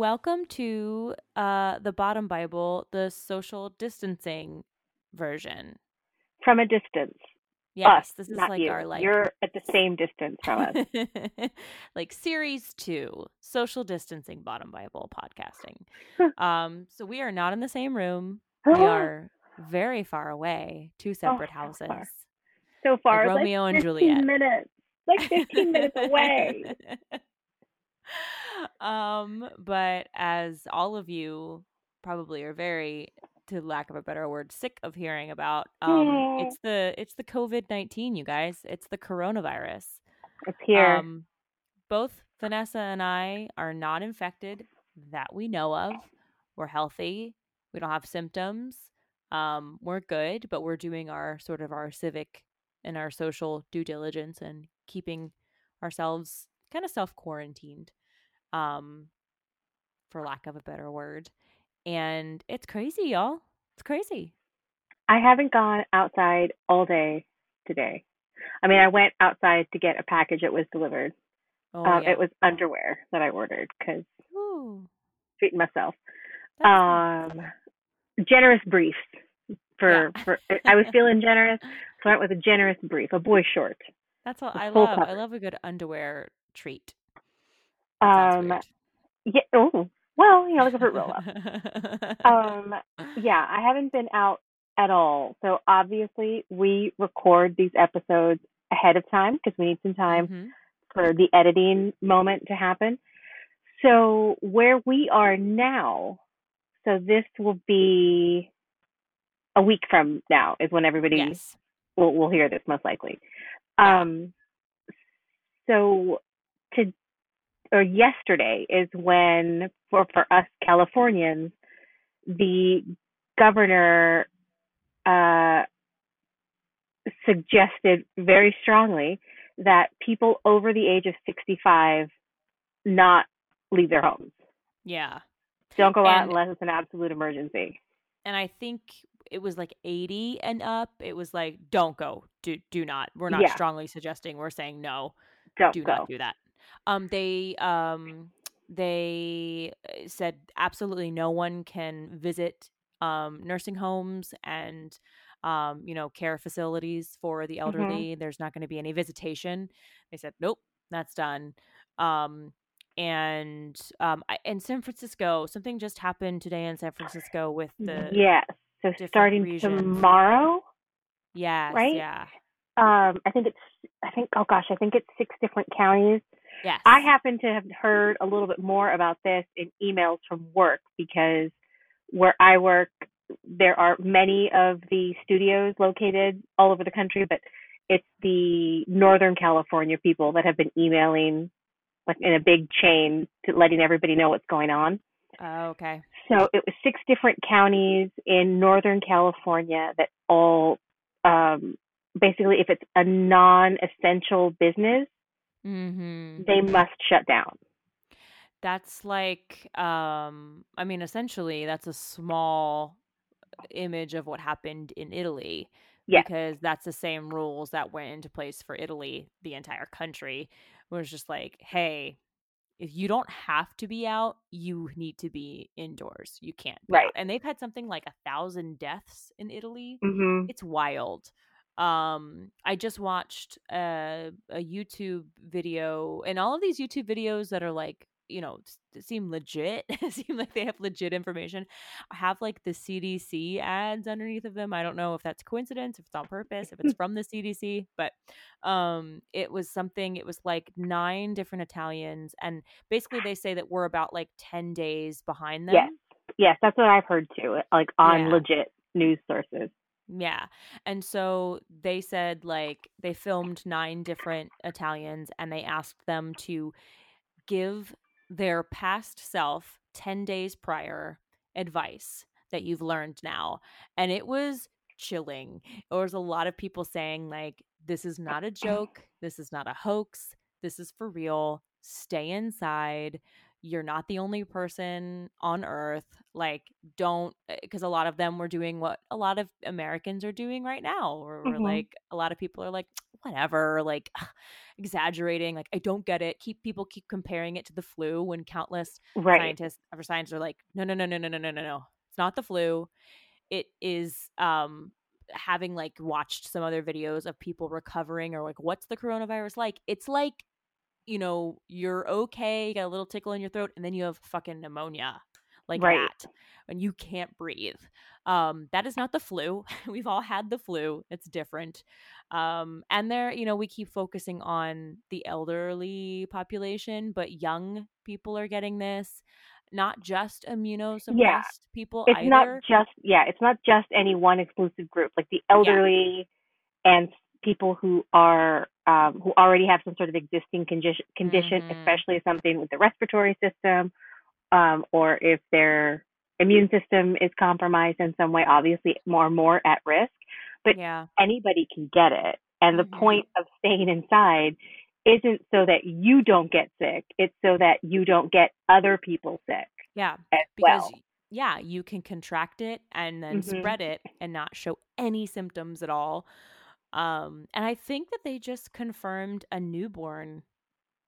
Welcome to uh, the Bottom Bible, the social distancing version. from a distance. Yes, us, this is like you. our like You're at the same distance from us. like series two, social distancing bottom Bible podcasting. um, so we are not in the same room. We are very far away, two separate Oh, so houses. far. so far, it's Romeo like and 15 Juliet. minutes, like 15 minutes away. um, but as all of you probably are very to lack of a better word sick of hearing about um it's the it's the covid-19 you guys it's the coronavirus It's here. Um, both Vanessa and I are not infected that we know of. We're healthy. We don't have symptoms. Um, we're good, but we're doing our sort of our civic and our social due diligence and keeping ourselves kind of self quarantined, um, for lack of a better word. And it's crazy, y'all. It's crazy. I haven't gone outside all day today. I mean, I went outside to get a package that was delivered. Oh, um, yeah. It was underwear that I ordered because treating myself. that's nice. Um, generous briefs for Yeah. for. I was feeling generous, so I went with a generous brief, a boy short. That's all I love. I love a good underwear treat. Um, yeah. Oh, well, you know, like a fruit roll up. um yeah i haven't been out at all so obviously we record these episodes ahead of time because we need some time Mhm. for the editing moment to happen so where we are now so this will be a week from now is when everybody Yes. will, will hear this most likely um so to or yesterday is when for for us californians the governor uh suggested very strongly that people over the age of 65 not leave their homes Yeah. don't go out unless it's an absolute emergency And I think it was like 80 and up. It was like, don't go. Do do not. We're not Yeah. strongly suggesting. We're saying no. don't do go not do that. Um, they um they uh, said absolutely no one can visit um nursing homes and um you know care facilities for the elderly. There's not going to be any visitation. They said nope, that's done. Um and um I, in San Francisco, something just happened today in San Francisco with the yes so starting regions. tomorrow yes, right? yeah. um i think it's i think oh gosh i think it's six different counties Yes. I happen to have heard a little bit more about this in emails from work because where I work, there are many of the studios located all over the country, but it's the Northern California people that have been emailing like in a big chain to letting everybody know what's going on. Oh, okay. So it was six different counties in Northern California that all um, basically, if it's a non essential business, Mhm. they must shut down. that's like um i mean essentially that's a small image of what happened in italy Yeah. because that's the same rules that went into place for italy the entire country it's just like hey if you don't have to be out you need to be indoors you can't be out. Right. and they've had something like a thousand deaths in italy Mm-hmm. it's wild um i just watched a, a youtube video and all of these youtube videos that are like you know seem legit seem like they have legit information have like the cdc ads underneath of them i don't know if that's coincidence if it's on purpose if it's from the cdc but um it was something it was like nine different italians and basically they say that we're about like 10 days behind them Yes. Yes, that's what I've heard too, like on Yeah. legit news sources. Yeah. And so they said like they filmed nine different Italians and they asked them to give their past self 10 days prior advice that you've learned now and it was chilling. There was a lot of people saying like this is not a joke. This is not a hoax. This is for real. Stay inside you're not the only person on earth like don't because a lot of them were doing what a lot of americans are doing right now we're Mhm. like a lot of people are like whatever like exaggerating like i don't get it keep people keep comparing it to the flu when countless Right. scientists or scientists are like no no no no no no no no no it's not the flu it is um having like watched some other videos of people recovering or like what's the coronavirus like it's like you know you're okay you got a little tickle in your throat and then you have fucking pneumonia like Right. that and you can't breathe. Um that is not the flu. We've all had the flu. It's different. Um and there you know we keep focusing on the elderly population but young people are getting this not just immunosuppressed people it's either. not just yeah it's not just any one exclusive group like the elderly and people who are um, who already have some sort of existing condition condition Mhm. especially something with the respiratory system um, or if their immune system is compromised in some way obviously more and more at risk but yeah anybody can get it and the Mhm. point of staying inside isn't so that you don't get sick it's so that you don't get other people sick yeah as because well yeah you can contract it and then Mhm. spread it and not show any symptoms at all um and i think that they just confirmed a newborn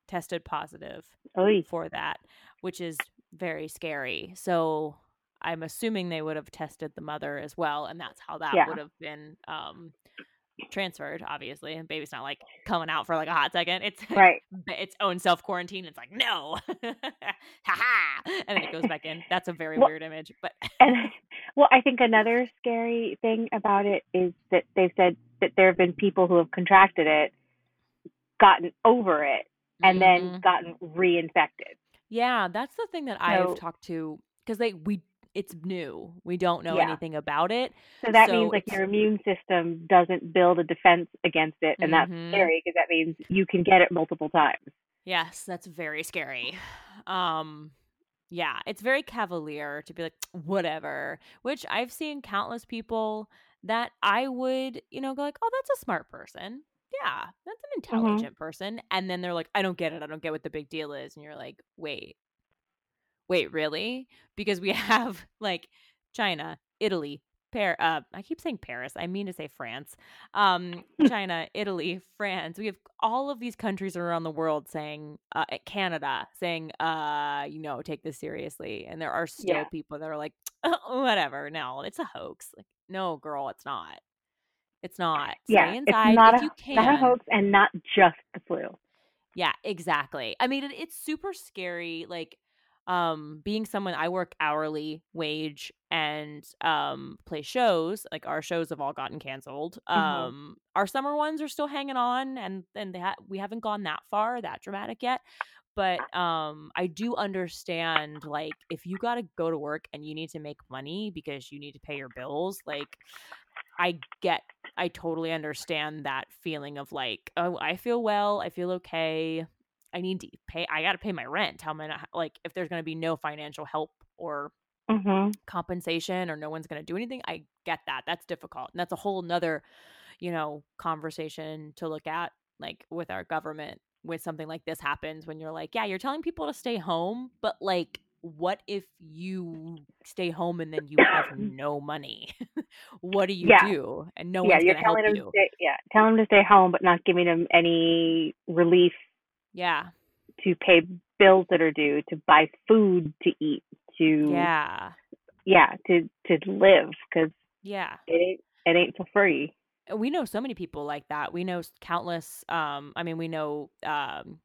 tested positive Oy. for that which is very scary so i'm assuming they would have tested the mother as well and that's how that Yeah. would have been um transferred obviously and baby's not like coming out for like a hot second it's right its own self quarantine. It's like no, ha ha, and then it goes back in. That's a very Well- weird image, but and well i think another scary thing about it is that they've said that there have been people who have contracted it gotten over it and then Mhm. gotten reinfected yeah, that's the thing that I've talked to because they we it's new. We don't know Yeah. anything about it. so that So means like your immune system doesn't build a defense against it and that's Mhm. scary because that means you can get it multiple times Yes, that's very scary. Um yeah, it's very cavalier to be like whatever, which I've seen countless people that I would, you know, go like, "Oh, that's a smart person." Yeah, that's an mm-hmm. intelligent person. And then they're like, "I don't get it. I don't get what the big deal is." And you're like, "Wait. Wait, really?" Because we have like China, Italy, Par- uh, I keep saying Paris. I mean to say France. Um, China, Italy, France. We have all of these countries around the world saying, uh, Canada saying, uh, you know, take this seriously. And there are still Yeah. people that are like, oh, whatever. No, it's a hoax. Like, no, girl, it's not. It's not. yeah Stay inside it's not if a you can. not a hoax and not just the flu Yeah, exactly. I mean, it, it's super scary. Like, um, being someone I work hourly wage and um play shows. Like our shows have all gotten canceled. Mhm. Um, our summer ones are still hanging on, and and they ha- we haven't gone that far, that dramatic yet. But um, I do understand like if you got to go to work and you need to make money because you need to pay your bills, like I get I totally understand that feeling of like, oh, I feel well, I feel okay. I need to pay I got to pay my rent. How am I not like if there's going to be no financial help or mm-hmm. compensation or no one's going to do anything, I get that. That's difficult. And that's a whole nother, you know, conversation to look at like with our government when something like this happens when you're like, yeah, you're telling people to stay home, but like what if you stay home and then you have no money? what do you Yeah. do? And no yeah one's you're going to help telling them you. to stay, yeah telling them to stay home but not giving them any relief Yeah. to pay bills that are due to buy food to eat to Yeah. yeah to to live because Yeah. it ain't it ain't for free we know so many people like that. We know countless um I mean we know um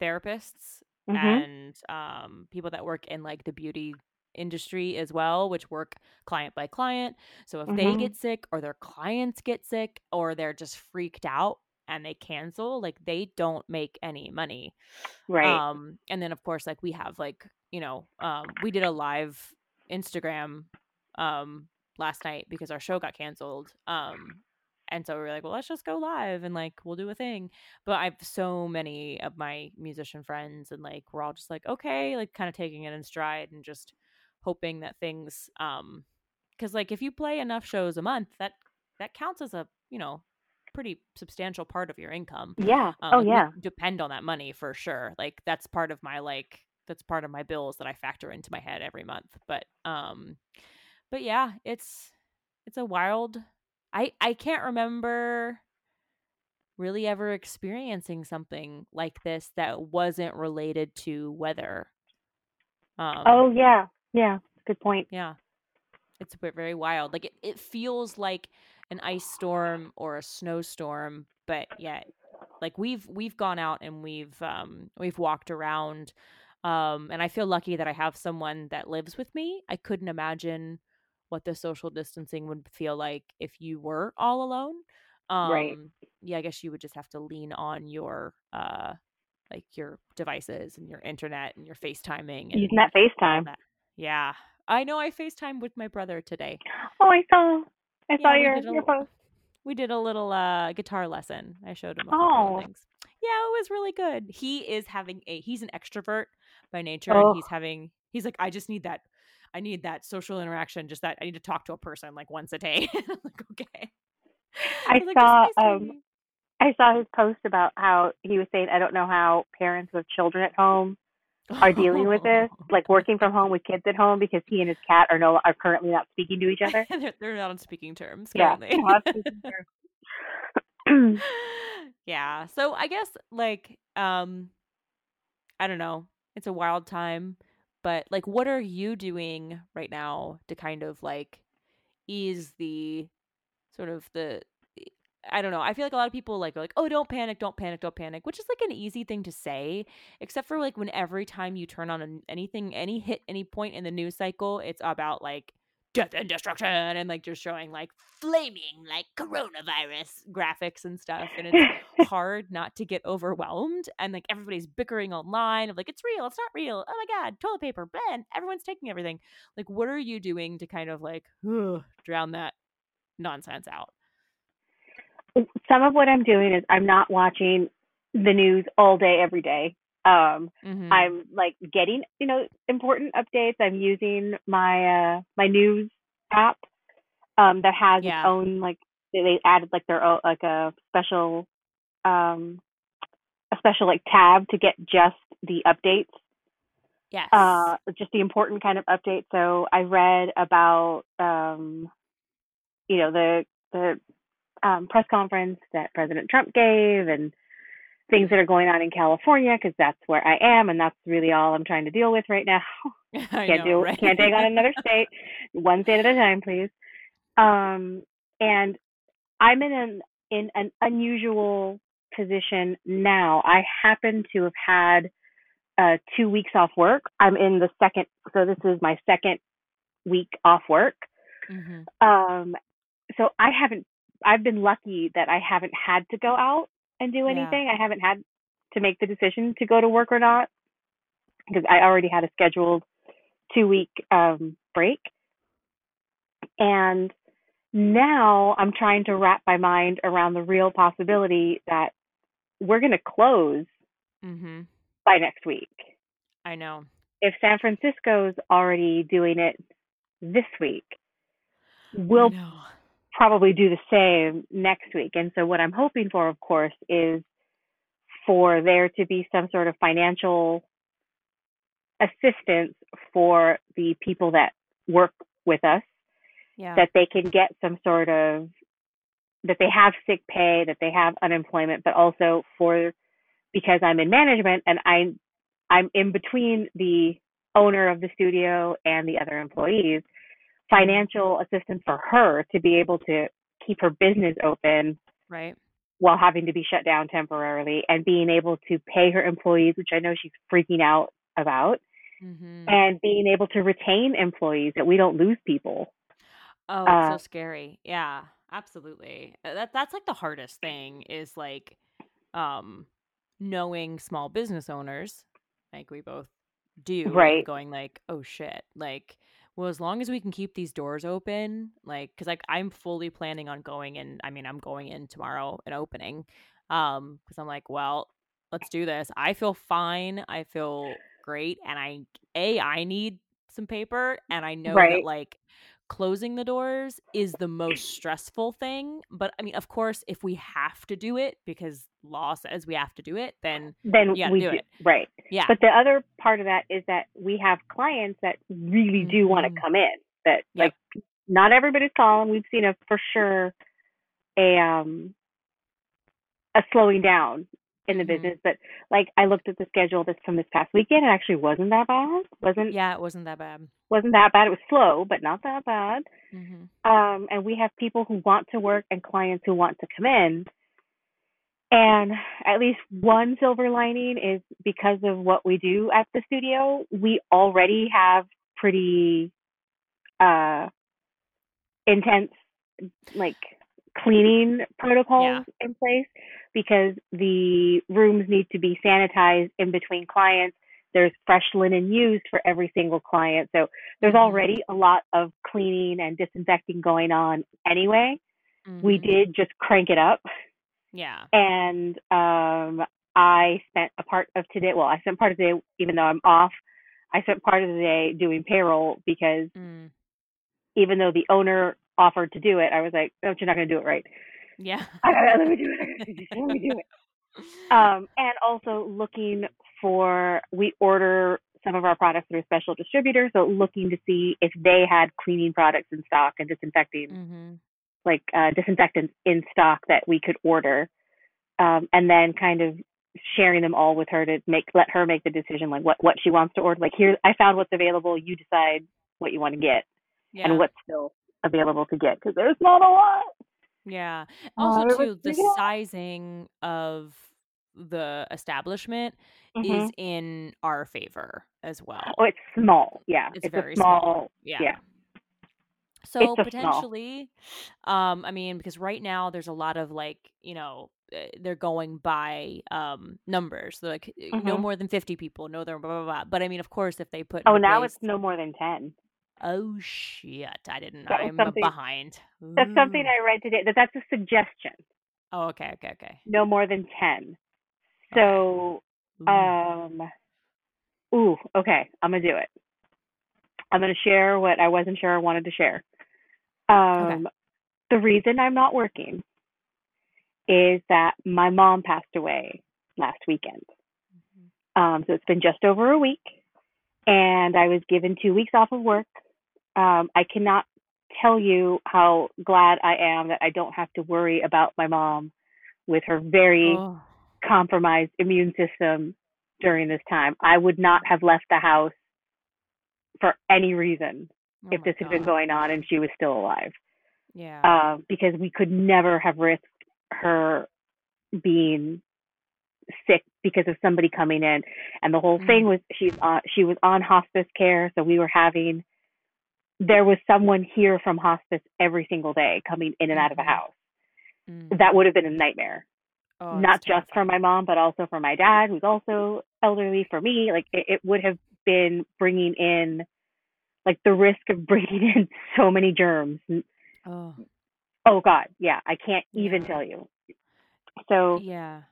therapists Mhm. and um people that work in like the beauty industry as well, which work client by client. So if they Mhm. get sick or their clients get sick or they're just freaked out and they cancel, like they don't make any money. right Um, and then of course, like we have like you know, um, we did a live Instagram um last night because our show got canceled. Um, and so we were like, well, let's just go live and like we'll do a thing. But I've so many of my musician friends and like we're all just like, okay, like kind of taking it in stride and just hoping that things um because like if you play enough shows a month that that counts as a you know pretty substantial part of your income Yeah. um, oh yeah. depend on that money for sure like that's part of my like that's part of my bills that i factor into my head every month but um but yeah it's it's a wild i i can't remember really ever experiencing something like this that wasn't related to weather um Oh yeah. Yeah. Good point. yeah. It's ve- very wild. Like it, it feels like an ice storm or a snowstorm, but yet like we've we've gone out and we've um we've walked around um and I feel lucky that I have someone that lives with me. I couldn't imagine what the social distancing would feel like if you were all alone. Um Right. yeah, I guess you would just have to lean on your uh like your devices and your internet and your FaceTiming and Using that FaceTime. that. Yeah. I know I FaceTimed with my brother today. Oh, I saw. I saw Yeah, we your a post. We did a little uh guitar lesson. I showed him a couple Oh. of things. Yeah, it was really good. He is having a he's an extrovert by nature Oh. and he's having he's like I just need that I need that social interaction, just that I need to talk to a person like once a day. I'm like, okay. I like, saw, "Just um, I saw his post about how he was saying, I don't know how parents with children at home are dealing with this, like working from home with kids at home because he and his cat are no are currently not speaking to each other. they're, they're not on speaking terms Yeah. currently. Terms. yeah. So I guess like um I don't know. It's a wild time, but like what are you doing right now to kind of like ease the sort of the I don't know. I feel like a lot of people like are like, "Oh, don't panic, don't panic, don't panic," which is like an easy thing to say, except for like when every time you turn on anything, any hit, any point in the news cycle, it's about like death and destruction and like just showing like flaming like coronavirus graphics and stuff, and it's hard not to get overwhelmed and like everybody's bickering online of like it's real, it's not real. Oh my god, toilet paper, Ben, everyone's taking everything. Like, what are you doing to kind of like drown that nonsense out? Some of what I'm doing is I'm not watching the news all day every day. Um, Mm-hmm. I'm like getting you know important updates. I'm using my uh my news app um that has Yeah. its own like they added like their own like a special um a special like tab to get just the updates yes. uh just the important kind of updates. So I read about um you know the the um press conference that President Trump gave and things that are going on in California because that's where I am and that's really all I'm trying to deal with right now. I can't know, do right? can't take on another state one state at a time please um and i'm in an in an unusual position now i happen to have had uh two weeks off work i'm in the second so this is my second week off work Mhm. um so i haven't i've been lucky that i haven't had to go out and do Yeah. anything i haven't had to make the decision to go to work or not because i already had a scheduled two week um break and now i'm trying to wrap my mind around the real possibility that we're going to close Mhm. by next week I know. if san francisco's already doing it this week we'll know. Probably do the same next week. And so what I'm hoping for, of course, is for there to be some sort of financial assistance for the people that work with us, Yeah. that they can get some sort of that they have sick pay, that they have unemployment, but also for because I'm in management and I I'm in between the owner of the studio and the other employees, financial assistance for her to be able to keep her business open right. while having to be shut down temporarily and being able to pay her employees, which I know she's freaking out about, Mhm. and being able to retain employees that we don't lose people. Oh, it's Uh, so scary. Yeah, absolutely. Uh, That that's like the hardest thing is like um knowing small business owners, like we both do, Right. going like, "Oh shit." Like, well, as long as we can keep these doors open, like cuz like I'm fully planning on going in, I mean, I'm going in tomorrow and opening. Um cuz I'm like, well, let's do this. I feel fine. I feel great and I a I need some paper and I know Right. that like closing the doors is the most stressful thing. But I mean, of course, if we have to do it because law says we have to do it, then Then we do do it. right. yeah. But the other part of that is that we have clients that really do want Mhm. to come in. That Yep. like not everybody's calling. We've seen a for sure a um a slowing down in the Mhm. business. But like I looked at the schedule this from this past weekend, it actually wasn't that bad. wasn't yeah, it wasn't that bad. wasn't that bad. It was slow, but not that bad. hmm Um, and we have people who want to work and clients who want to come in. And at least one silver lining is because of what we do at the studio, we already have pretty uh, intense, like cleaning protocols in place because the rooms need to be sanitized in between clients. There's fresh linen used for every single client. So there's Mhm. already a lot of cleaning and disinfecting going on anyway. We Mhm. did just crank it up Yeah. and um I spent a part of today well, I spent part of the day even though I'm off, I spent part of the day doing payroll because Mm. even though the owner offered to do it, I was like, No, you're not gonna do it right. Yeah. I gotta let me do it. I gotta do it. Let me do it. Um and also looking for we order some of our products through a special distributor, so looking to see if they had cleaning products in stock and disinfecting hmm like uh, disinfectants in stock that we could order, um, and then kind of sharing them all with her to make let her make the decision like what what she wants to order. Like here, I found what's available. You decide what you want to get Yeah. and what's still available to get because there's not a lot. Yeah. Uh, Also, was too, the good. sizing of the establishment Mhm. is in our favor as well. Oh, it's small. Yeah, It's a very small. small. Yeah. yeah. So It's small. potentially, um, I mean, because right now there's a lot of like, you know, uh, they're going by um numbers. They're like uh, no Mhm. more than fifty people, no, they're blah blah blah. But I mean, of course, if they put Oh, now place- it's no more than ten. Oh shit, I didn't. That I'm behind. That's something I read today. That that's a suggestion. Oh, okay, okay, okay. No more than ten. So Ooh. Um. Ooh. Okay. I'm gonna do it. I'm gonna share what I wasn't sure I wanted to share. Um. The reason I'm not working is that my mom passed away last weekend. Um. So it's been just over a week, and I was given two weeks off of work. Um. I cannot tell you how glad I am that I don't have to worry about my mom with her very Oh, compromised immune system during this time. I would not have left the house for any reason oh if this had been going on and she was still alive. Yeah. Uh, because we could never have risked her being sick because of somebody coming in. And the whole thing Mhm. was she's on she was on hospice care, so we were having there was someone here from hospice every single day coming in and out of the Mhm. house. Mm. That would have been a nightmare. Oh, not just for my mom, but also for my dad, who's also elderly. For me, like it, it would have been bringing in, like the risk of bringing in so many germs. Oh, Oh God, yeah, I can't even Yeah. tell you. So, yeah.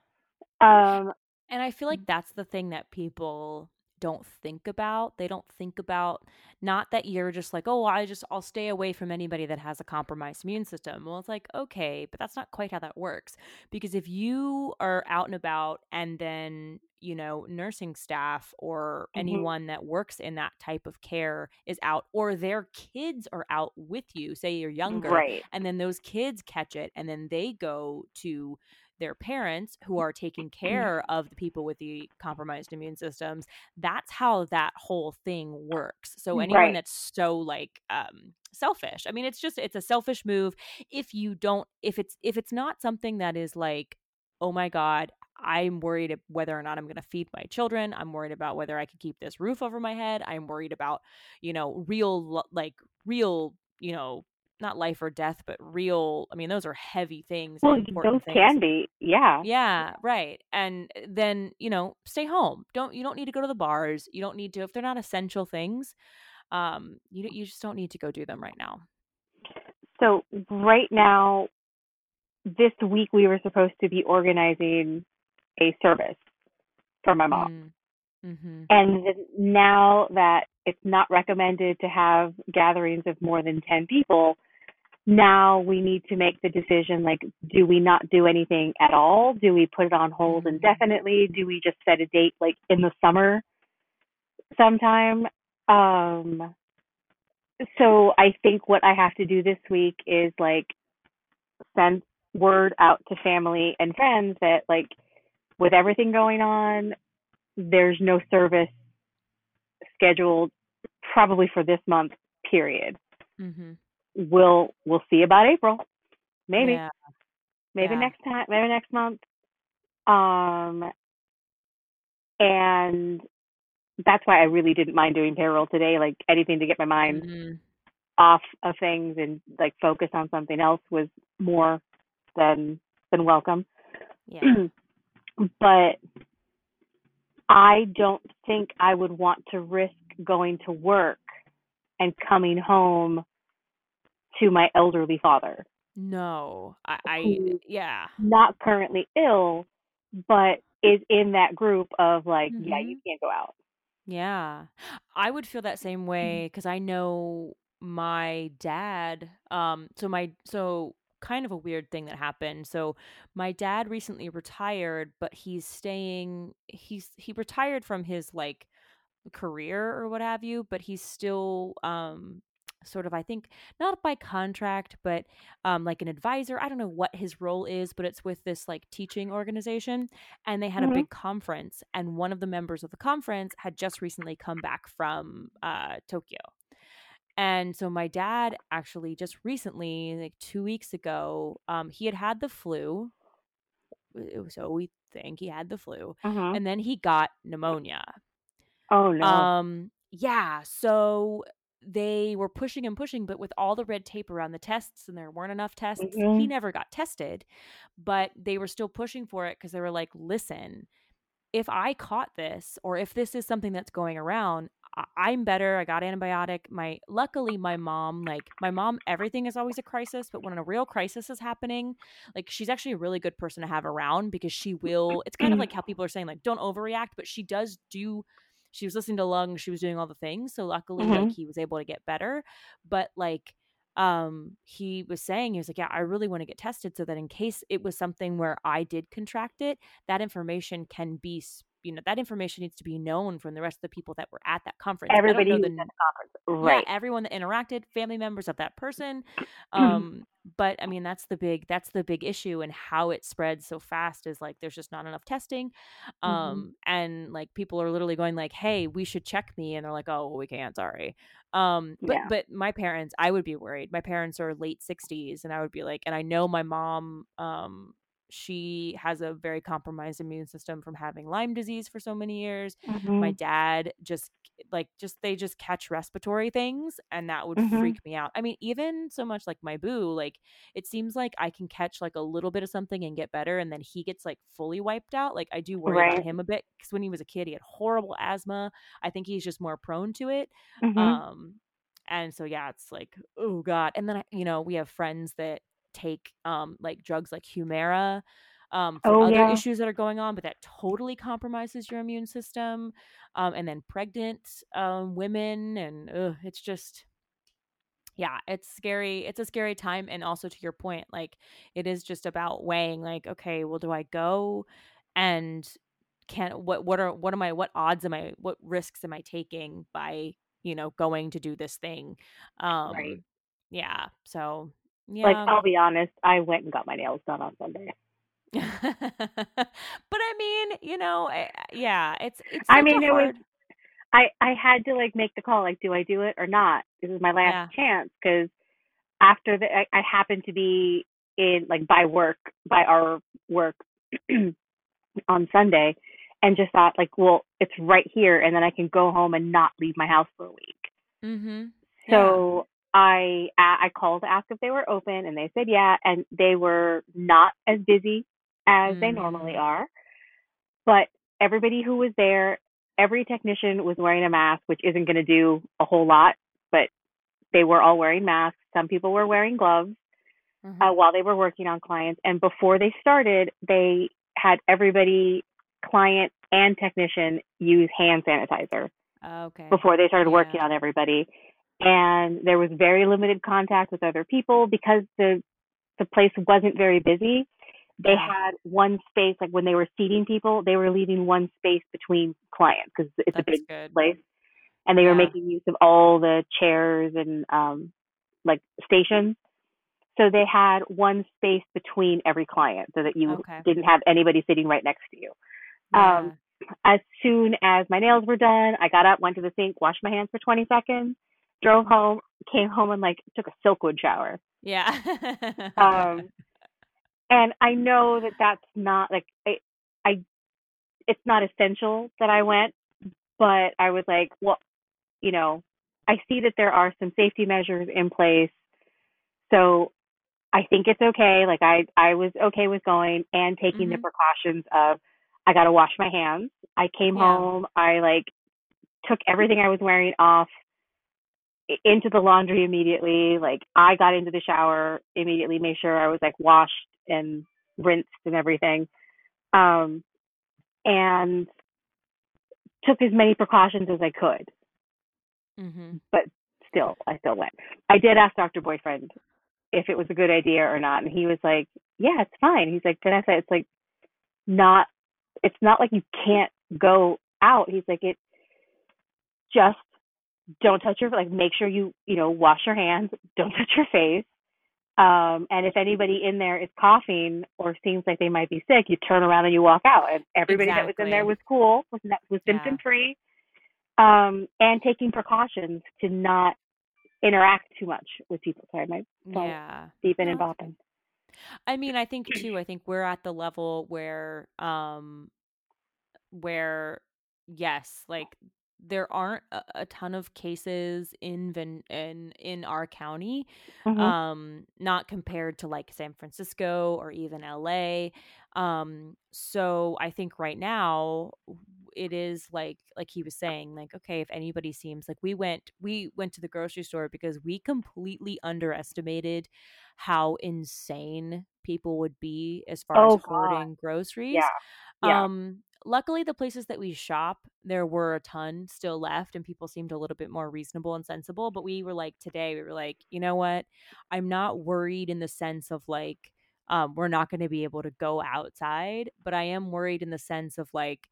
um, And I feel like that's the thing that people don't think about. They don't think about not that you're just like, oh, I just I'll stay away from anybody that has a compromised immune system. Well, it's like, okay, but that's not quite how that works. Because if you are out and about and then, you know, nursing staff or Mhm. anyone that works in that type of care is out or their kids are out with you, say you're younger, right, and then those kids catch it and then they go to their parents who are taking care of the people with the compromised immune systems that's how that whole thing works. So anyone Right. that's so like um selfish i mean it's just it's a selfish move. If you don't if it's if it's not something that is like oh my god i'm worried whether or not i'm going to feed my children i'm worried about whether i can keep this roof over my head i'm worried about you know real like real you know not life or death but real i mean those are heavy things well, those things. can be, yeah, yeah right and then you know stay home don't you don't need to go to the bars you don't need to if they're not essential things um you you just don't need to go do them right now So right now, this week we were supposed to be organizing a service for my mom. Mm, Mm-hmm. And now that it's not recommended to have gatherings of more than 10 people, now we need to make the decision like, do we not do anything at all? Do we put it on hold Mhm. indefinitely? Do we just set a date like in the summer sometime? Um, so I think what I have to do this week is like send word out to family and friends that like with everything going on, there's no service scheduled probably for this month period. Mm-hmm. We'll we'll see about April. Maybe. Yeah. Maybe yeah. next time, maybe next month. Um and that's why I really didn't mind doing payroll today, like anything to get my mind Mhm. off of things and like focus on something else was more than than welcome. Yeah. but I don't think I would want to risk going to work and coming home to my elderly father, No. I, I yeah. not currently ill, but is in that group of like, yeah, you can't go out. Yeah. I would feel that Mm-hmm. same way cuz I know my dad um so my so kind of a weird thing that happened. So my dad recently retired, but he's staying he's he retired from his like career or what have you, but he's still um sort of I think not by contract, but um like an advisor. I don't know what his role is, but it's with this like teaching organization and they had Mhm. a big conference and one of the members of the conference had just recently come back from uh Tokyo. And so my dad actually just recently, like 2 weeks ago, um he had had the flu. So we think he had the flu Mhm. and then he got pneumonia. Oh no. Um, yeah. So they were pushing and pushing, but with all the red tape around the tests, and there weren't enough tests, he Mhm. never got tested. But they were still pushing for it because they were like, listen, if I caught this, or if this is something that's going around, I'm better. I got antibiotic. My luckily, my mom, like my mom, everything is always a crisis. But when a real crisis is happening, like she's actually a really good person to have around because she will. It's kind of like how people are saying like don't overreact, but she does do. She was listening to lungs. She was doing all the things. So luckily, like Mhm. he was able to get better. But like um he was saying he was like yeah i really want to get tested so that in case it was something where i did contract it that information can be you know that information needs to be known from the rest of the people that were at that conference Everybody the at the conference. Right. yeah, everyone that interacted, family members of that person. Um, but I mean, that's the big that's the big issue, and how it spreads so fast is like there's just not enough testing, Mhm. um, and like people are literally going like, "Hey, we should check me," and they're like, "Oh, well, we can't, sorry." Um, but Yeah. but my parents, I would be worried. My parents are late sixties, and I would be like, and I know my mom, um. She has a very compromised immune system from having Lyme disease for so many years my Mhm. dad just like just they just catch respiratory things and that would Mhm. freak me out i mean even so much like my boo like it seems like i can catch like a little bit of something and get better and then he gets like fully wiped out like i do worry Right. about him a bit because when he was a kid he had horrible asthma i think he's just more prone to it Mhm. um and so yeah it's like oh god and then you know we have friends that take um like drugs like humira um for Oh, other yeah. issues that are going on but that totally compromises your immune system um and then pregnant um women and ugh, it's just yeah it's scary it's a scary time and also to your point like it is just about weighing like okay well do i go and can what what are what am i what odds am i what risks am i taking by you know going to do this thing um Right. yeah so yeah Like I'll be honest, I went and got my nails done on Sunday. but i mean you know I, yeah it's it's I mean, it was I I had to like make the call like do I do it or not? This is my last Yeah. chance cuz after the I, I happened to be in like by work by our work on Sunday and just thought like well it's right here and then I can go home and not leave my house for a week. mm-hmm So I I called to ask if they were open, and they said yeah, and they were not as busy as they normally Mm. are. But everybody who was there, every technician was wearing a mask, which isn't going to do a whole lot, but they were all wearing masks. Some people were wearing gloves Mhm. uh, while they were working on clients, and before they started, they had everybody client and technician use hand sanitizer Okay. before they started working on everybody. And there was very limited contact with other people because the the place wasn't very busy. They had one space, like when they were seating people, they were leaving one space between clients because it's a big good. place, and they were making use of all the chairs and um, like stations. So they had one space between every client, so that you Okay. didn't have anybody sitting right next to you. Yeah. Um, as soon as my nails were done, I got up, went to the sink, washed my hands for 20 seconds, drove home, came home, and like took a Silkwood shower. yeah. Um, and I know that that's not like I, I, it's not essential that I went, but I was like, well, you know, I see that there are some safety measures in place, so I think it's okay. Like I, I was okay with going and taking the Mhm. precautions of I got to wash my hands. I came Yeah. home, I like took everything I was wearing off into the laundry immediately. Like I got into the shower immediately, made sure I was like washed and rinsed and everything. Um, and took as many precautions as I could. hmm But Still, I still went. I did ask Dr. Boyfriend if it was a good idea or not, and he was like, "Yeah, it's fine." He's like, "Vanessa, it's like not, it's not like you can't go out." He's like, "It just don't touch your like make sure you you know wash your hands don't touch your face um and if anybody in there is coughing or seems like they might be sick you turn around and you walk out. And everybody that was in there was cool was was symptom free um and taking precautions to not interact too much with people. Sorry my phone Yeah. beeping and bopping. I mean, I think too. I think we're at the level where, um, where yes, like there aren't a, a ton of cases in Ven- in in our county, Mhm. um, not compared to like San Francisco or even LA. Um, so I think right now it is like like he was saying like okay if anybody seems like we went we went to the grocery store because we completely underestimated how insane people would be as far Oh, as God. hoarding groceries yeah yeah um luckily the places that we shop there were a ton still left and people seemed a little bit more reasonable and sensible but we were like today we were like you know what? I'm not worried in the sense of like um we're not going to be able to go outside but i am worried in the sense of like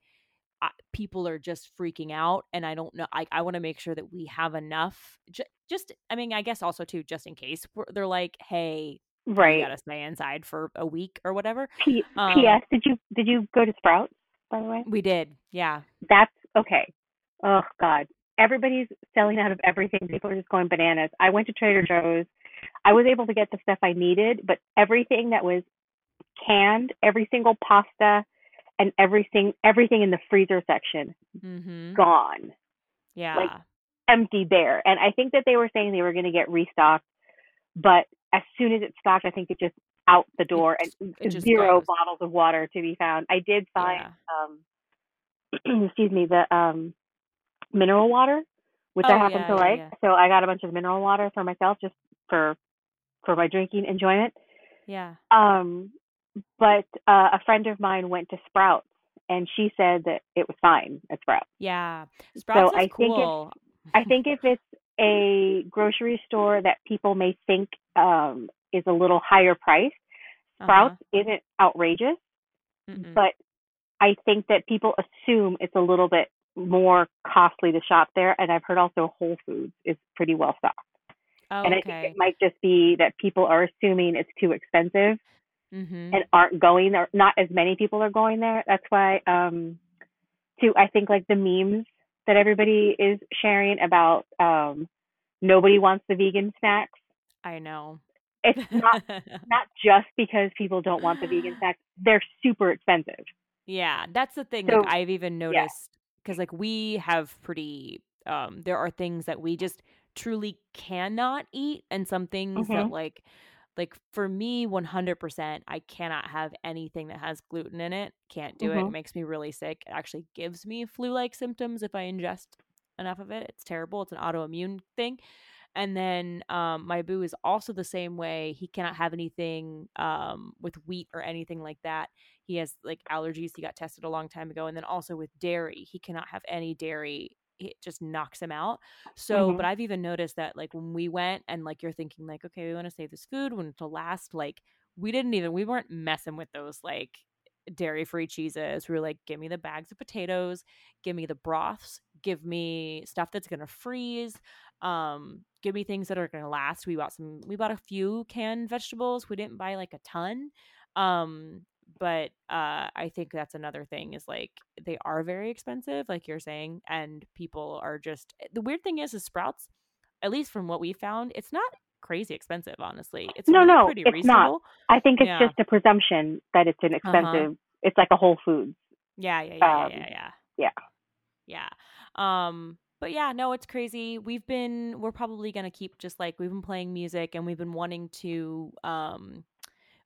I, people are just freaking out and i don't know i, I want to make sure that we have enough j- just i mean i guess also too just in case we're, they're like hey right. you gotta stay inside for a week or whatever. P- um, ps did you did you go to sprouts by the way we did yeah that's okay. Oh God, everybody's selling out of everything. People are just going bananas. I went to Trader Joe's. I was able to get the stuff I needed, but everything that was canned, every single pasta, and everything everything in the freezer section mm-hmm gone, yeah Like empty, bare. And I think that they were saying they were going to get restocked, but as soon as it stocked, I think it just out the door and zero goes. bottles of water to be found. I did find Yeah. um excuse me, the um mineral water, which I Oh, happen yeah, to like. So I got a bunch of mineral water for myself just for for my drinking enjoyment. yeah Um but uh, a friend of mine went to Sprouts and she said that it was fine at Sprouts. yeah sprouts I is think it's- cool I think if it's a grocery store that people may think um is a little higher priced, Sprouts isn't outrageous, Uh-huh. Mm-mm. but I think that people assume it's a little bit more costly to shop there. And I've heard also Whole Foods is pretty well stocked. oh, and I think it might just be that people are assuming it's too expensive mm-hmm. and aren't going there. Not as many people are going there. That's why, um, too, I think like the memes that everybody is sharing about um, nobody wants the vegan snacks. i know It's not not just because people don't want the vegan snacks. They're super expensive. Yeah, that's the thing. So- like I've even noticed because like we have pretty um there are things that we just truly cannot eat and some things that Mhm. like like for me 100% I cannot have anything that has gluten in it. Can't do it. It Mhm. makes me really sick. It actually gives me flu-like symptoms if I ingest enough of it. It's terrible. It's an autoimmune thing. And then um, my boo is also the same way. He cannot have anything um, with wheat or anything like that. he has like allergies. He got tested a long time ago, and then also with dairy, he cannot have any dairy. It just knocks him out. So, Mhm. but I've even noticed that like when we went and like you're thinking like, okay, we want to save this food, when to last. Like we didn't even we weren't messing with those like dairy free cheeses. We were like, give me the bags of potatoes, give me the broths, give me stuff that's gonna freeze, um, give me things that are gonna last. We bought some we bought a few canned vegetables. We didn't buy like a ton. Um, but uh I think that's another thing is like they are very expensive, like you're saying, and people are just the weird thing is is sprouts, at least from what we found, it's not crazy expensive, honestly. It's No, really no, pretty it's not. reasonable. I think it's Yeah. just a presumption that it's an Uh-huh. expensive. It's like a Whole Foods. Yeah, yeah, yeah, Um, yeah, yeah, yeah. yeah. Um, but yeah, no, it's crazy. We've been we're probably gonna keep just like we've been playing music and we've been wanting to um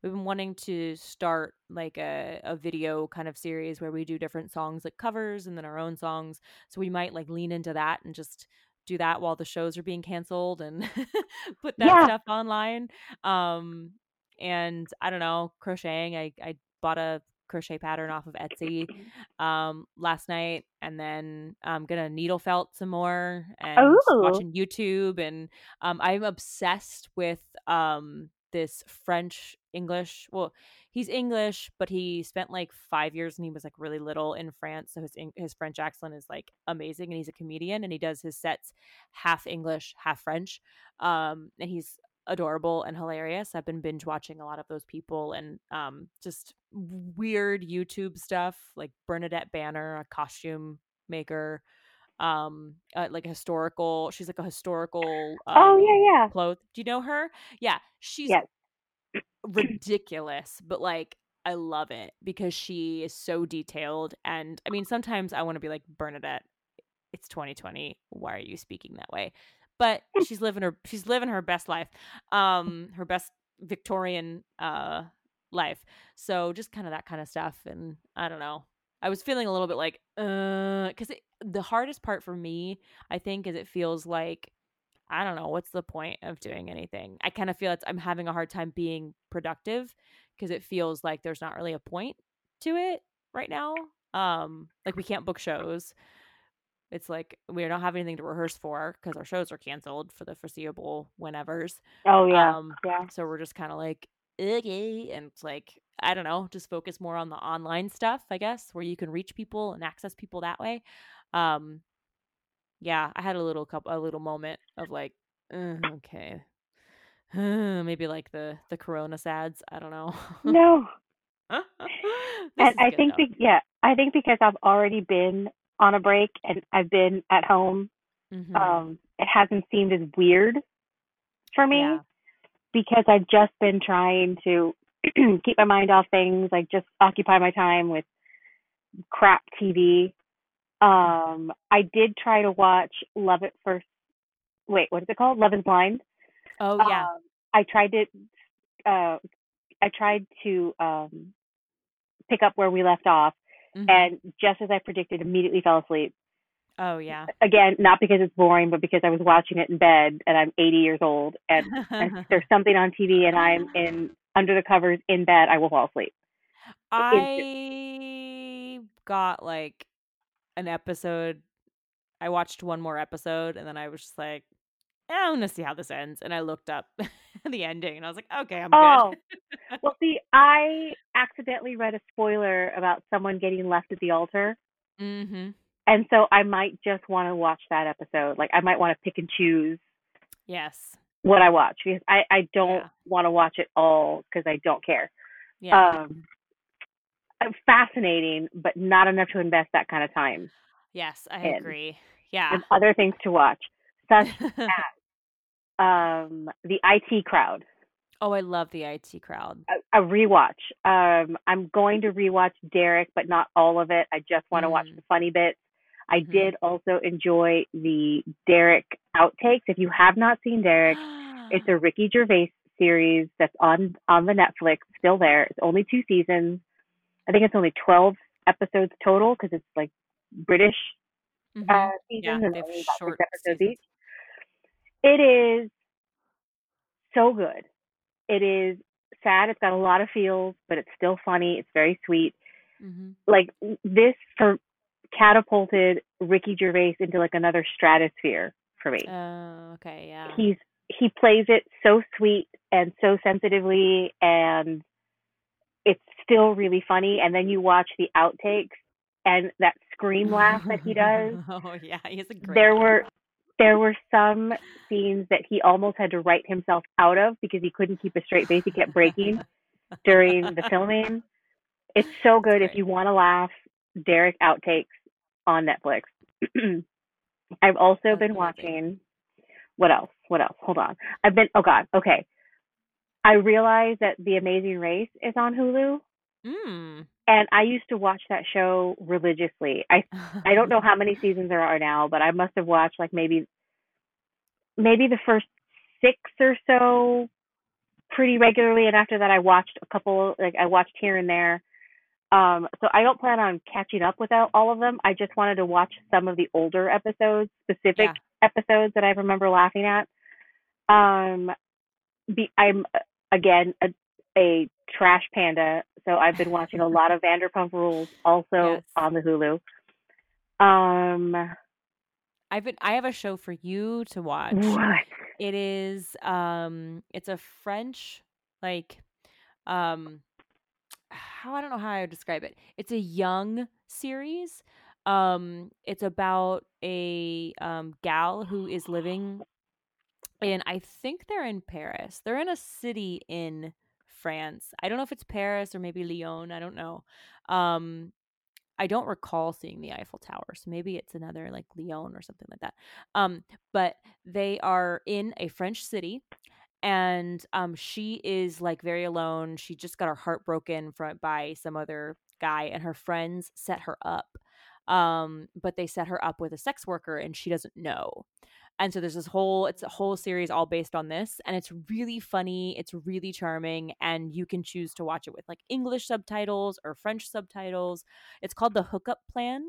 we've been wanting to start like a, a video kind of series where we do different songs like covers and then our own songs. So we might like lean into that and just do that while the shows are being canceled and put that Yeah. stuff online. Um and I don't know, crocheting. I I bought a crochet pattern off of Etsy um last night and then I'm gonna needle felt some more and Ooh. watching YouTube and um I'm obsessed with um this French English well he's English but he spent like five years and he was like really little in France so his his French accent is like amazing and he's a comedian and he does his sets half English half French um and he's adorable and hilarious. I've been binge watching a lot of those people and um just weird YouTube stuff like Bernadette Banner, a costume maker, um uh, like a historical. She's like a historical. Um, oh yeah, yeah. Clothes. Do you know her? Yeah, she's Yes. ridiculous, but like I love it because she is so detailed. And I mean, sometimes I want to be like Bernadette. It's 2020. Why are you speaking that way? But she's living her she's living her best life, um, her best Victorian uh life. So just kind of that kind of stuff. And I don't know. I was feeling a little bit like, uh, because the hardest part for me, I think, is it feels like I don't know what's the point of doing anything. I kind of feel it's I'm having a hard time being productive because it feels like there's not really a point to it right now. Um, like we can't book shows. It's like we don't have anything to rehearse for because our shows are canceled for the foreseeable whenevers. Oh yeah, Um, yeah. so we're just kind of like, okay, and it's like I don't know, just focus more on the online stuff, I guess, where you can reach people and access people that way. Um, yeah, I had a little couple, a little moment of like, uh, okay, maybe like the the Corona sads. I don't know. No, and I think be- yeah, I think because I've already been on a break and I've been at home, Mhm. um, it hasn't seemed as weird for me Yeah. because I've just been trying to keep my mind off things, like just occupy my time with crap TV. Um, I did try to watch Love at First. Wait, what is it called? Love is Blind. Oh yeah. Um, I tried to. Uh, I tried to um, pick up where we left off, Mhm. and just as I predicted, immediately fell asleep. oh yeah. Again, not because it's boring, but because I was watching it in bed, and I'm 80 years old, and, and there's something on TV, and I'm in under the covers in bed, I will fall asleep. I got like an episode. I watched one more episode and then I was just like, "Eh, I'm gonna see how this ends. And I looked up the ending and I was like, okay, I'm Oh, good. well, see, I accidentally read a spoiler about someone getting left at the altar. mm-hmm. And so I might just want to watch that episode. Like I might want to pick and choose Yes. what I watch because I, I don't Yeah. want to watch it all because I don't care. Yeah. Um, uh, fascinating, but not enough to invest that kind of time. yes, I in. agree. Yeah. There's other things to watch, such um, the IT crowd. oh, I love the IT crowd. A, a rewatch. Um, I'm going to rewatch Derek, but not all of it. I just want to watch Mm. the funny bits. I Mhm. did also enjoy the Derek outtakes. If you have not seen Derek, it's a Ricky Gervais series that's on on the Netflix. Still there. It's only two seasons. I think it's only 12 episodes total because it's like British Mhm. uh, seasons Yeah, and only about six episodes seasons. each. It is so good. It is sad. It's got a lot of feels, but it's still funny. It's very sweet. hmm Like this for catapulted Ricky Gervais into like another stratosphere for me. Oh, okay, yeah. He's he plays it so sweet and so sensitively and it's still really funny and then you watch the outtakes and that scream laugh that he does oh yeah, he has a great. there were there were some scenes that he almost had to write himself out of because he couldn't keep a straight face. He kept breaking during the filming. It's so good if you want to laugh. Derek outtakes on Netflix. I've also That's been watching. What else? What else? Hold on. I've been. Oh God. Okay. I realized that The Amazing Race is on Hulu, Mm. And I used to watch that show religiously. I I don't know how many seasons there are now, but I must have watched like maybe maybe the first six or so pretty regularly and after that I watched a couple like I watched here and there. Um so I don't plan on catching up with all of them. I just wanted to watch some of the older episodes, specific Yeah. episodes that I remember laughing at. Um be, I'm again a, a trash panda, so I've been watching a lot of Vanderpump Rules also Yes. on the Hulu. Um, I've been. I have a show for you to watch. what? It is. Um. It's a French like. Um. How I don't know how I would describe it. It's a young series. Um. It's about a um gal who is living in. I think they're in Paris. They're in a city in France. I don't know if it's Paris or maybe Lyon. I don't know. Um. I don't recall seeing the Eiffel Tower, so maybe it's another like Lyon or something like that. Um, but they are in a French city, and um, she is like very alone. She just got her heart broken from by some other guy, and her friends set her up. Um, but they set her up with a sex worker, and she doesn't know. And so there's this whole it's a whole series all based on this and it's really funny, it's really charming and you can choose to watch it with like English subtitles or French subtitles. It's called The Hookup Plan.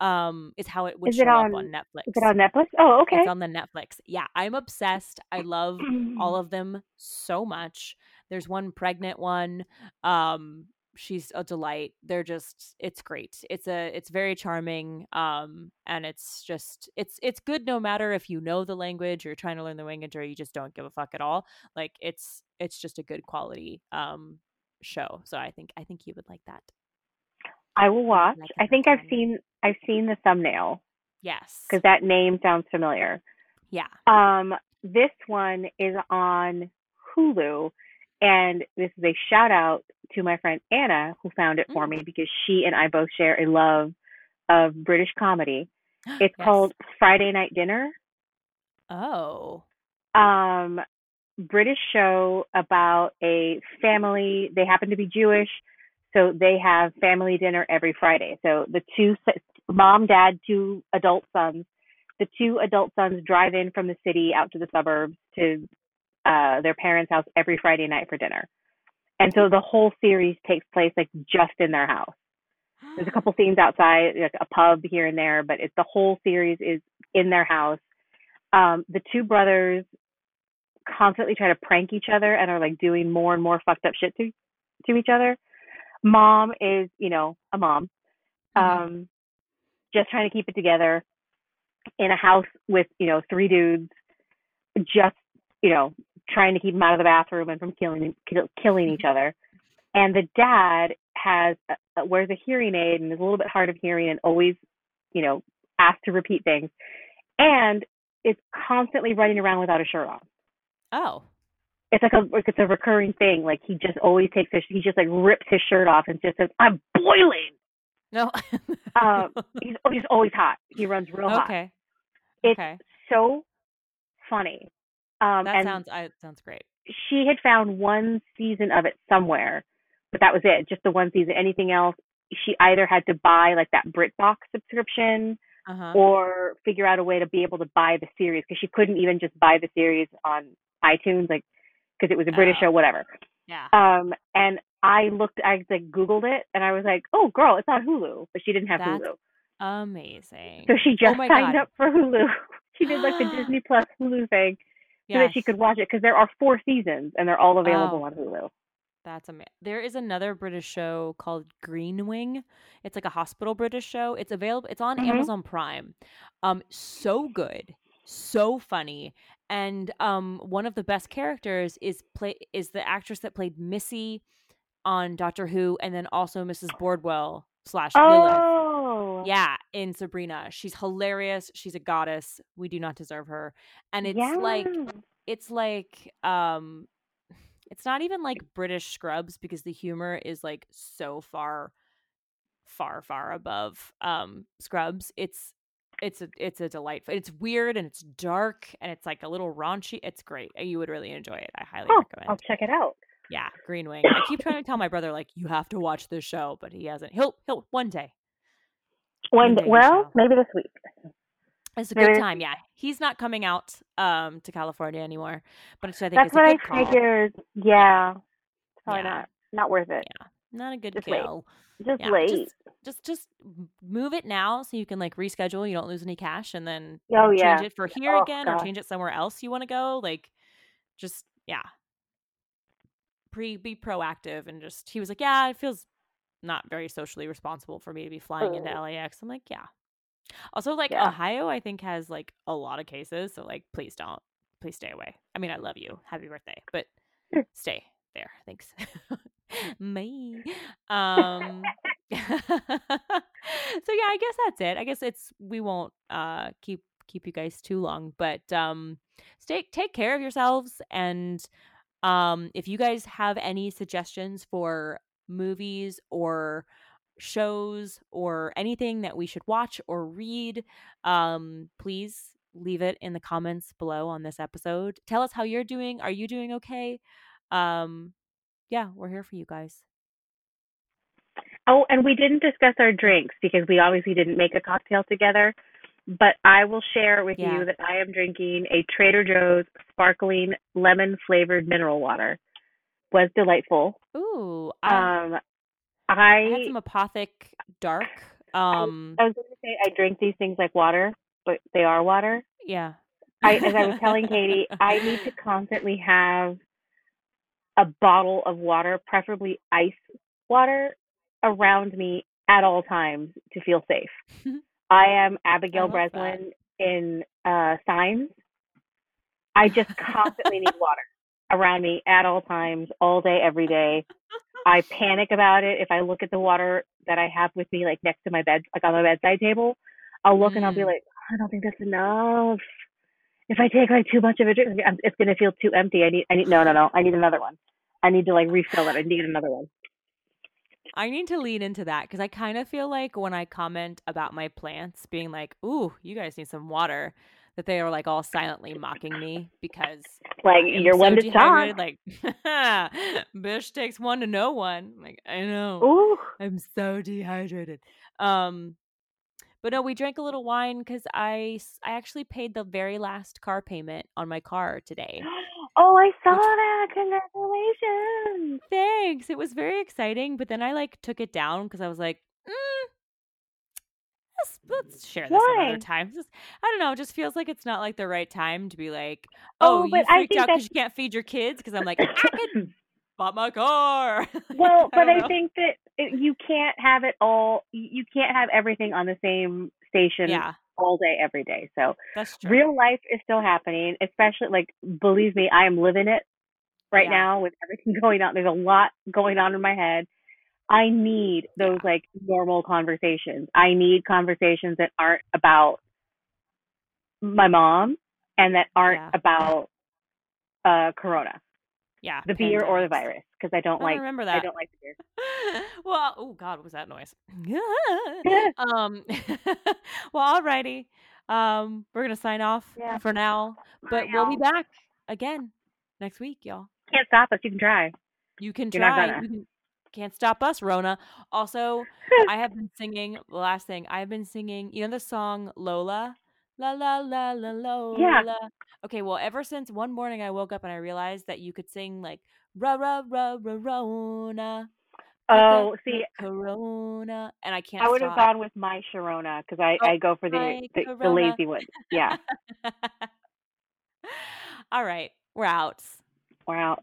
Um is how it would Is show it up on- on Netflix. Is it on Netflix? Oh, okay. It's on the Netflix. Yeah, I'm obsessed. I love all of them so much. There's one pregnant one. Um she's a delight. They're just it's great. It's a it's very charming um and it's just it's it's good no matter if you know the language or you're trying to learn the language or you just don't give a fuck at all. Like it's it's just a good quality um show. So I think I think you would like that. I will watch. like I think I've seen I've seen the thumbnail Yes. because that name sounds familiar. Yeah. Um, this one is on Hulu, and this is a shout out to my friend Anna who found it for Mm. me because she and I both share a love of British comedy. It's Yes. called Friday Night Dinner. Oh. um British show about a family. They happen to be Jewish, so they have family dinner every Friday. So the two mom, dad, two adult sons. The two adult sons drive in from the city out to the suburbs to uh their parents' house every Friday night for dinner. And so the whole series takes place like just in their house. There's a couple scenes outside, like a pub here and there, but it's the whole series is in their house. Um, the two brothers constantly try to prank each other and are like doing more and more fucked up shit to to each other. Mom is, you know, a mom. Mhm. Um, just trying to keep it together in a house with, you know, three dudes, just, you know, trying to keep them out of the bathroom and from killing kill, killing each other. And the dad has uh, wears a hearing aid and is a little bit hard of hearing and always, you know, asked to repeat things, and is constantly running around without a shirt on. Oh. It's like a like it's a recurring thing. Like he just always takes his he just like rips his shirt off and just says, "I'm boiling." No. Um, he's he's always hot. He runs real hot. okay. It's okay. so funny. Um, That and sounds I sounds great. she had found one season of it somewhere, but that was it. Just the one season. Anything else, she either had to buy like that BritBox subscription Uh-huh. or figure out a way to be able to buy the series because she couldn't even just buy the series on iTunes, like because it was a British Oh. show, whatever. yeah. Um, and I looked, I like Googled it, and I was like, "Oh, girl, it's on Hulu," but she didn't have That's Hulu, Amazing. so she just oh signed God. up for Hulu. she did like the Disney Plus Hulu thing so that she could watch it because there are four seasons and they're all available Oh. on Hulu. That's amazing. There is another British show called Green Wing. It's like a hospital British show. It's available. It's on Mhm. Amazon Prime. Um, so good, so funny, and um, one of the best characters is play is the actress that played Missy on Doctor Who, and then also Mrs. Boardwell slash Lilith. Oh, Yeah, in Sabrina. She's hilarious. She's a goddess. We do not deserve her. And it's yeah. like it's like um it's not even like British Scrubs because the humor is like so far far far above um Scrubs. It's it's a it's a delightful. It's weird and it's dark and it's like a little raunchy. It's great. You would really enjoy it. I highly Oh, recommend. I'll check it out. Yeah, Green Wing. I keep trying to tell my brother like you have to watch this show, but he hasn't. He'll he'll one day. One day day, well, maybe this week. It's a good time. Yeah, he's not coming out um to California anymore, but I think That's what I call. figured. Yeah, probably Yeah. not not worth it. Yeah, Not a good Just wait. Just Yeah, late. just just just move it now so you can like reschedule. You don't lose any cash, and then oh change yeah. it for here Oh, again, or change it somewhere else you want to go. Like, just yeah, pre be proactive and just. He was like, yeah, it feels not very socially responsible for me to be flying into Oh. LAX. I'm like, yeah. Also, like Yeah. Ohio, I think has like a lot of cases, so like, please don't, please stay away. I mean, I love you, happy birthday, but stay there. Thanks. Me. Um. so yeah, I guess that's it. I guess it's we won't uh keep keep you guys too long, but um, stay take care of yourselves and um, if you guys have any suggestions for movies or shows or anything that we should watch or read, um, please leave it in the comments below on this episode. Tell us how you're doing. Are you doing okay? Um, yeah, we're here for you guys. Oh, and we didn't discuss our drinks because we obviously didn't make a cocktail together. But I will share with Yeah. you that I am drinking a Trader Joe's sparkling lemon flavored mineral water. Was delightful. Ooh, I, Um, I had some Apothic Dark. Um, I was going to say I drink these things like water, but they are water. yeah. I, as I was telling Katie, I need to constantly have a bottle of water, preferably ice water, around me at all times to feel safe. I am Abigail that. Breslin in uh, Signs. I just constantly need water around me at all times, all day, every day. I panic about it if I look at the water that I have with me, like next to my bed, like on my bedside table. I'll look and I'll be Mm. like, I don't think that's enough. If I take like too much of a drink, it's gonna feel too empty. I need, I need, no, no, no. I need another one. I need to like refill it. I need another one. I need to lean into that because I kind of feel like when I comment about my plants being like, "Ooh, you guys need some water," that they are like all silently mocking me because Like you're so one to dehydrated. talk. Like, Bish takes one to no one. I'm like, I know. Ooh, I'm so dehydrated. Um, but no, we drank a little wine because I I actually paid the very last car payment on my car today. oh, I saw Which- that. Congratulations. Thanks. It was very exciting, but then I like took it down because I was like, mm, let's, let's share this Why? another time. Just, I don't know. It just feels like it's not like the right time to be like, oh, Oh, you but I freaked out because you can't feed your kids. Because I'm like, I could bought my car. Well, but don't I think that it, you can't have it all. You you can't have everything on the same station yeah, all day, every day. So that's true. real life is still happening, especially like believe me, I am living it right Yeah. now with everything going on. There's a lot going on in my head. I need those like normal conversations. I need conversations that aren't about my mom and that aren't Yeah. about uh corona, yeah, the beer or the virus because I don't I like remember that. I don't like the beer. well, oh God, what was that noise? um, well, alrighty. Um, we're gonna sign off Yeah. for now, but we'll be back again next week, y'all. Can't stop us. You can try. You can You're try. Gonna. You can, can't stop us, Rona. Also, I have been singing. The last thing I have been singing. You know the song Lola. La la la la Lola. Yeah. Okay. Well, ever since one morning I woke up and I realized that you could sing like ra ra ra ra Rona. Oh, see, uh Corona, and I can't. I would have gone with my Sharona because I, Oh, I go for the, the the lazy one. Yeah, All right, we're out. we're out.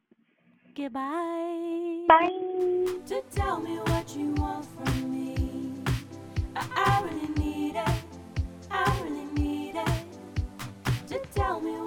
Goodbye. Bye. to tell me what you want from me. I, I really need it. I really need it to tell me